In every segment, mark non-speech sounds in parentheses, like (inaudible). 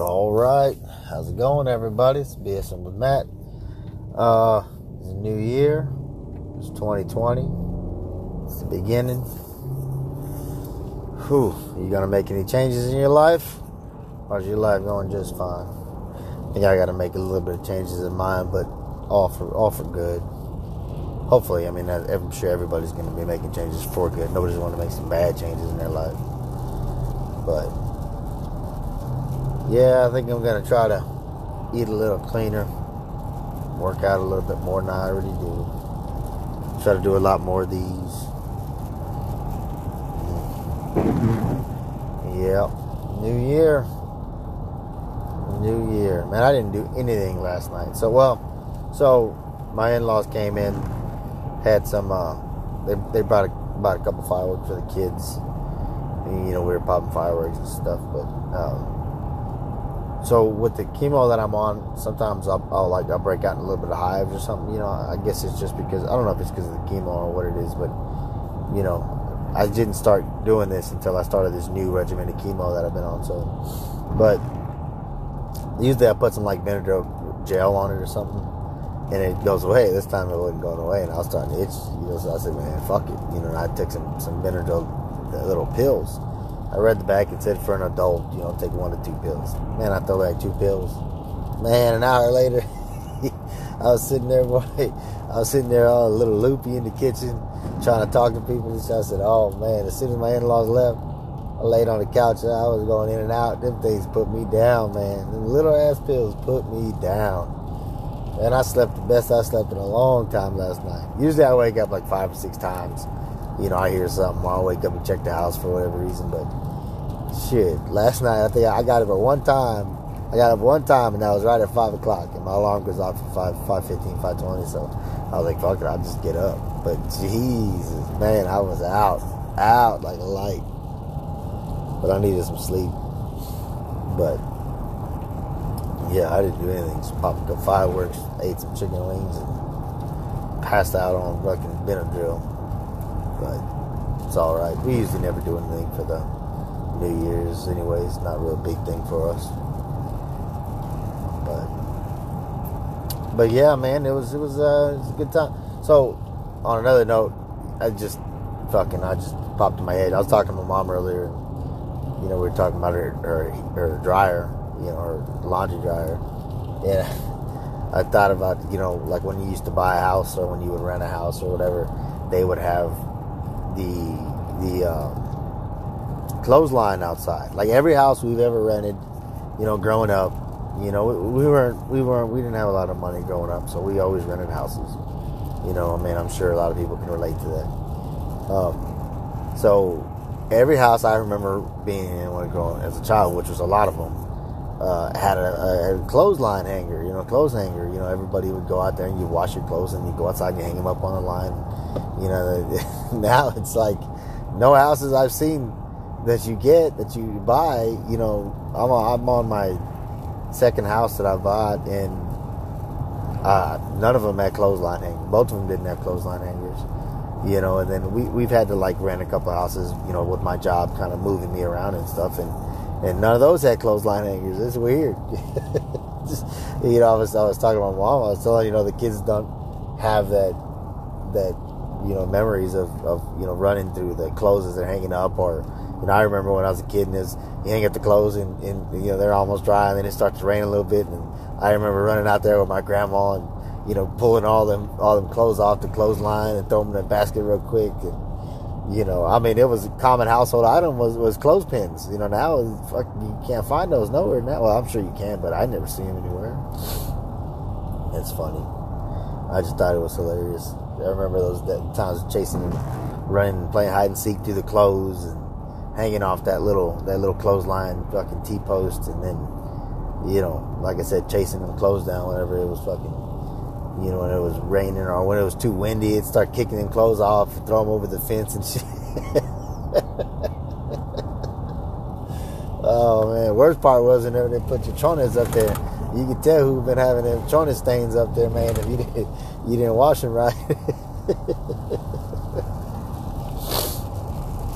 All right, how's it going, everybody? It's BS'EN with Matt. Uh, it's a new year. It's 2020. It's the beginning. Whew, you gonna make any changes in your life, or is your life going just fine? I think I got to make a little bit of changes in mine, but all for all for good. Hopefully, I mean, I'm sure everybody's to be making changes for good. Nobody's to make some bad changes in their life, but yeah, I think I'm gonna try to eat a little cleaner, work out a little bit more than I already do. Try to do a lot more of these. Yeah, new year, new year. Man, I didn't do anything last night. So well, so my in-laws came in, had some. Uh, they they brought a, a couple fireworks for the kids. And, you know, we were popping fireworks and stuff, but. Um, so with the chemo that I'm on, sometimes I'll, I'll, like I'll break out in a little bit of hives or something. You know, I guess it's just because I don't know if it's because of the chemo or what it is, but you know, I didn't start doing this until I started this new regimen of chemo that I've been on. So, but usually I put some like Benadryl gel on it or something, and it goes away. This time it wasn't going away, and I was starting to itch. You know, so I said, man, fuck it. You know, I took some some Benadryl uh, little pills I read the back. It said for an adult, you know, take one to two pills. Man, I thought like two pills. Man, an hour later, (laughs) I was sitting there, (laughs) boy. I was sitting there all a little loopy in the kitchen, trying to talk to people. And I said, "Oh man!" As soon as my in-laws left, I laid on the couch and I was going in and out. Them things put me down, man. Them little ass pills put me down. And I slept the best I slept in a long time last night. Usually I wake up like five or six times you know, I hear something, while I'll wake up and check the house for whatever reason. But shit, last night I think I got up at one time. I got up one time and that was right at five o'clock, and my alarm goes off at five, five fifteen, five twenty. So I was like, "Fuck it, I'll just get up." But Jesus, man, I was out, out like a light. But I needed some sleep. But yeah, I didn't do anything. Just popped up fireworks, ate some chicken wings, and passed out on fucking Benadryl but it's all right. We usually never do anything for the New Year's, anyways. Not a real big thing for us. But but yeah, man, it was it was, uh, it was a good time. So on another note, I just fucking I just popped in my head. I was talking to my mom earlier. You know, we were talking about her her, her dryer, you know, her laundry dryer. Yeah. (laughs) I thought about, you know, like when you used to buy a house or when you would rent a house or whatever, they would have the the um, clothesline outside. Like every house we've ever rented, you know, growing up, you know, we, we weren't we weren't we didn't have a lot of money growing up, so we always rented houses. You know, I mean, I'm sure a lot of people can relate to that. Um, so every house I remember being in when growing as a child, which was a lot of them, uh, had a, a, clothesline hanger, you know, clothes hanger. You know, everybody would go out there and you wash your clothes and you go outside and you hang them up on the line. You know, (laughs) now it's like no houses I've seen that you get that you buy. You know, I'm I'm on my second house that I bought and uh, none of them had clothesline hangers. Both of them didn't have clothesline hangers. You know, and then we we've had to like rent a couple houses. You know, with my job kind of moving me around and stuff and and none of those had clothesline hangers. It's weird. (laughs) Just, you know, I was I was talking to my mom. I was telling you know the kids don't have that that you know memories of, of you know running through the clothes as they're hanging up or you know I remember when I was a kid and this you hang up the clothes and, and you know they're almost dry and then it starts to rain a little bit and I remember running out there with my grandma and you know pulling all them all them clothes off the clothesline and throwing them in a basket real quick and you know, I mean, it was a common household item was, was clothespins. You know, now fuck, you can't find those nowhere now. Well, I'm sure you can, but I never see them anywhere. It's funny. I just thought it was hilarious. I remember those times chasing, running, playing hide and seek through the clothes and hanging off that little that little clothesline fucking T post, and then you know, like I said, chasing them clothes down whenever it was fucking you know, when it was raining or when it was too windy, it'd start kicking them clothes off, throw them over the fence and (laughs) shit. oh man, worst part was whenever they put your chones up there, you could tell who been having them chone stains up there, man. If you didn't, you didn't wash them right. (laughs)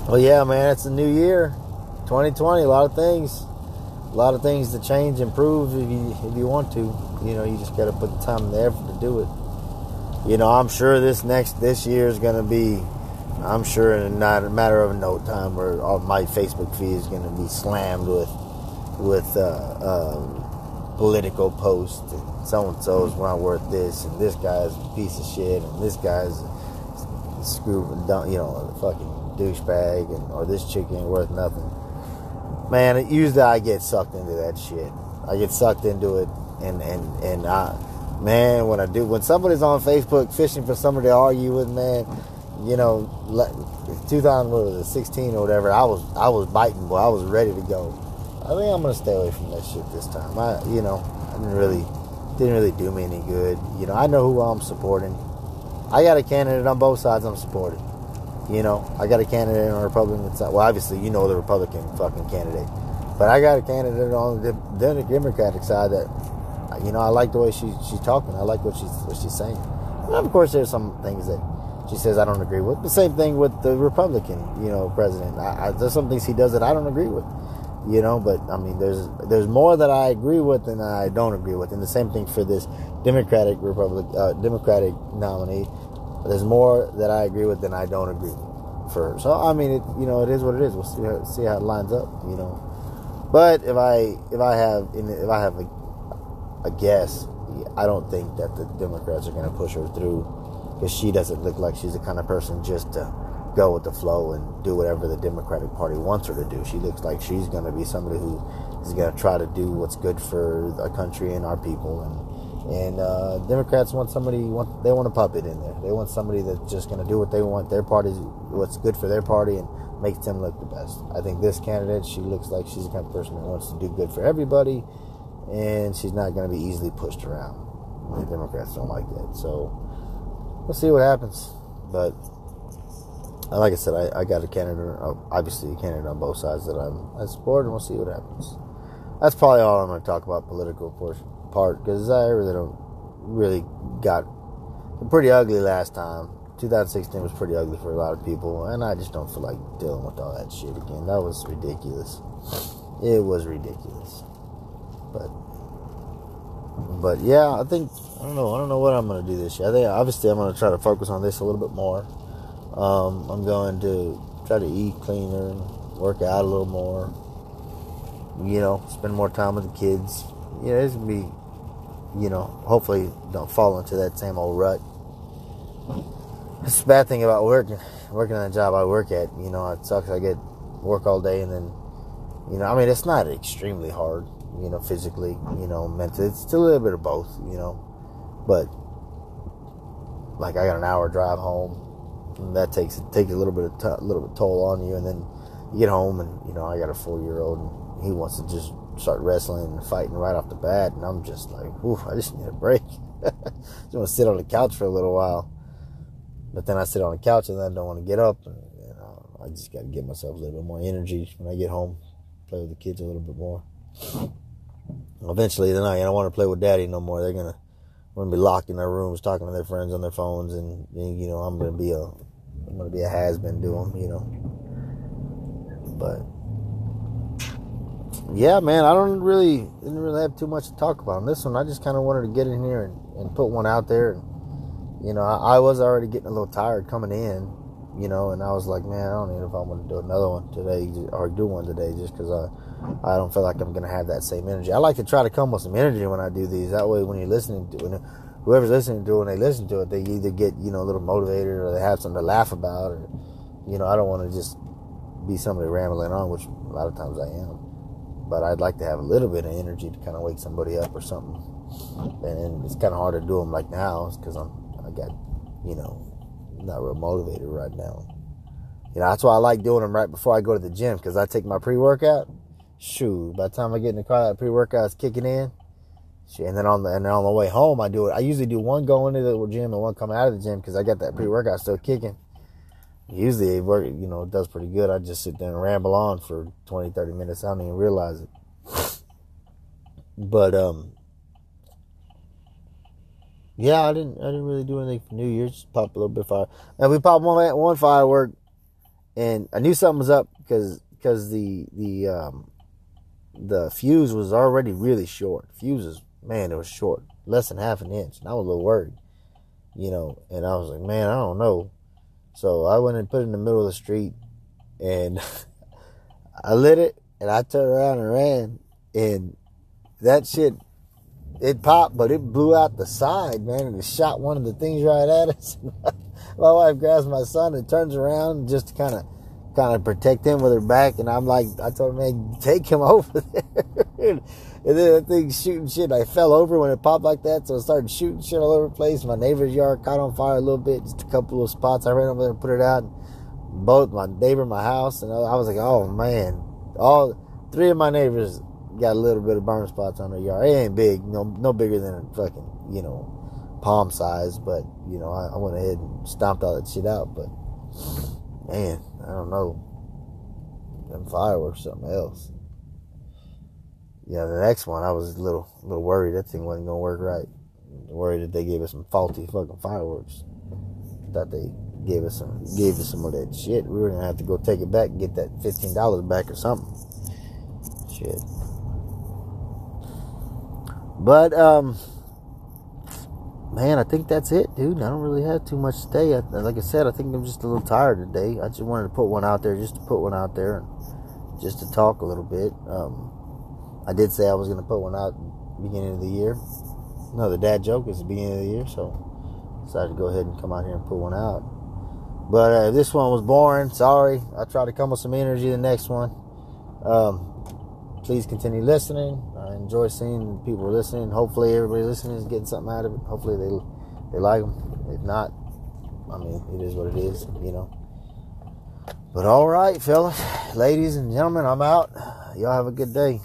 well, yeah, man, it's a new year, 2020. A lot of things, a lot of things to change, improve if you if you want to. You know, you just got to put the time and the effort to do it. You know, I'm sure this next this year is going to be. I'm sure in not a matter of no time where all my Facebook feed is going to be slammed with with uh, um, political posts. and So and so is not worth this, and this guy's a piece of shit, and this guy's a screw, you know, a fucking douchebag, and or this chick ain't worth nothing man, usually I get sucked into that shit. I get sucked into it, and and and I, man, when I do, when somebody's on Facebook fishing for somebody to argue with, man, you know, 2016 or whatever, I was I was biting, boy, I was ready to go. I think I'm gonna stay away from that shit this time. I, you know, I didn't really didn't really do me any good. You know, I know who I'm supporting. I got a candidate on both sides I'm supporting. You know, I got a candidate on the Republican side. Well, obviously, you know the Republican fucking candidate. But I got a candidate on the, the Democratic side that, you know, I like the way she, she's talking. I like what she's, what she's saying. And of course, there's some things that she says I don't agree with. The same thing with the Republican, you know, president. I, I, there's some things he does that I don't agree with. You know, but I mean, there's there's more that I agree with than I don't agree with, and the same thing for this Democratic Republic uh, Democratic nominee. There's more that I agree with than I don't agree with for her. So I mean, it you know it is what it is. We'll see how, see how it lines up. You know, but if I if I have if I have a, a guess, I don't think that the Democrats are going to push her through because she doesn't look like she's the kind of person just to go with the flow and do whatever the Democratic Party wants her to do. She looks like she's going to be somebody who is going to try to do what's good for our country and our people and and uh, Democrats want somebody want they want a puppet in there. They want somebody that's just going to do what they want their party, what's good for their party, and makes them look the best. I think this candidate, she looks like she's the kind of person that wants to do good for everybody, and she's not going to be easily pushed around. The Democrats don't like that, so we'll see what happens. But like I said, I, I got a candidate, uh, obviously a candidate on both sides that I'm I support, and we'll see what happens. That's probably all I'm going to talk about political portion part because I really don't really got pretty ugly last time. 2016 was pretty ugly for a lot of people, and I just don't feel like dealing with all that shit again. That was ridiculous. It was ridiculous. But, but yeah, I think I don't know. I don't know what I'm gonna do this year. I think obviously I'm gonna try to focus on this a little bit more. Um, I'm going to try to eat cleaner, work out a little more. You know, spend more time with the kids. You know, it's gonna be you know, hopefully don't fall into that same old rut. It's a bad thing about working, working on a job I work at. You know, it sucks. I get work all day and then, you know, I mean, it's not extremely hard, you know, physically, you know, mentally. It's a little bit of both, you know, but like I got an hour drive home, and that takes takes a little bit of t- little bit toll on you, and then you get home and you know I got a four year old and he wants to just start wrestling and fighting right off the bat, and I'm just like, ooh, I just need a break. (laughs) just want to sit on the couch for a little while. But then I sit on the couch and then I don't want to get up. And, you know, I just got to give myself a little bit more energy when I get home, play with the kids a little bit more. Eventually, I, I don't want to play with daddy no more. They're gonna, gonna be locked in their rooms, talking to their friends on their phones, and you know, I'm gonna be a, I'm gonna be a has been to them, you know. But yeah, man, I don't really didn't really have too much to talk about on this one. I just kind of wanted to get in here and, and put one out there. And you know, I, I, was already getting a little tired coming in, you know, and I was like, man, I don't even know if I want to do another one today or do one today just because I I don't feel like I'm gonna have that same energy. I like to try to come with some energy when I do these. That way, when you're listening to whoever's listening to it, when they listen to it, they either get you know a little motivated or they have something to laugh about, or you know, I don't want to just be somebody rambling on, which a lot of times I am but I'd like to have a little bit of energy to kind of wake somebody up or something. And it's kind of hard to do them like now because I'm I got you know not real motivated right now. You know that's why I like doing them right before I go to the gym because I take my pre workout. Shoot, by the time I get in the car, that pre workout's kicking in. And then on the and then on the way home, I do it. I usually do one going into the gym and one coming out of the gym because I got that pre workout still kicking usually it work, you know, it does pretty good. I just sit there and ramble on for 20, 30 minutes. I don't even realize it. (laughs) But um yeah, I didn't I didn't really do anything for New Year's. Just pop a little bit of fire. And we popped one one firework and I knew something was up because because the the um the fuse was already really short. Fuse is man, it was short, less than half an inch, and I was a little worried, you know. And I was like, man, I don't know. So I went and put it in the middle of the street, and (laughs) I lit it, and I turned around and ran, and that shit, it popped, but it blew out the side, man, and it shot one of the things right at us. (laughs) my wife grabs my son and turns around just to kind of kind of protect him with her back. And I'm like, I told him, man, take him (laughs) over there. and then that thing shooting shit. I fell over when it popped like that. So I started shooting shit all over the place. My neighbor's yard caught on fire a little bit, just a couple of spots. I ran over there and put it out. Both my neighbor, my house, and I was like, oh man, all three of my neighbors got a little bit of burn spots on their yard. It ain't big, no, no bigger than a fucking, you know, palm size. But you know, I, I went ahead and stomped all that shit out. But man, I don't know. Them fireworks, something else. Yeah, the next one, I was a little, little worried that thing wasn't gonna work right. Worried that they gave us some faulty fucking fireworks. Thought they gave us some, gave us some of that shit. We were gonna have to go take it back and get that fifteen dollars back or something. Shit. But um, man, I think that's it, dude. I don't really have too much today. I, like I said, I think I'm just a little tired today. I just wanted to put one out there, just to put one out there, and just to talk a little bit. Um, I did say I was going to put one out beginning of the year. No, the dad joke is the beginning of the year, so decided to go ahead and come out here and put one out. But uh, this one was boring. Sorry. I tried to come with some energy the next one. Um, please continue listening. I enjoy seeing people listening. Hopefully, everybody listening is getting something out of it. Hopefully, they they like them. If not, I mean, it is what it is, you know. But all right, fellas, ladies and gentlemen, I'm out. Y'all have a good day.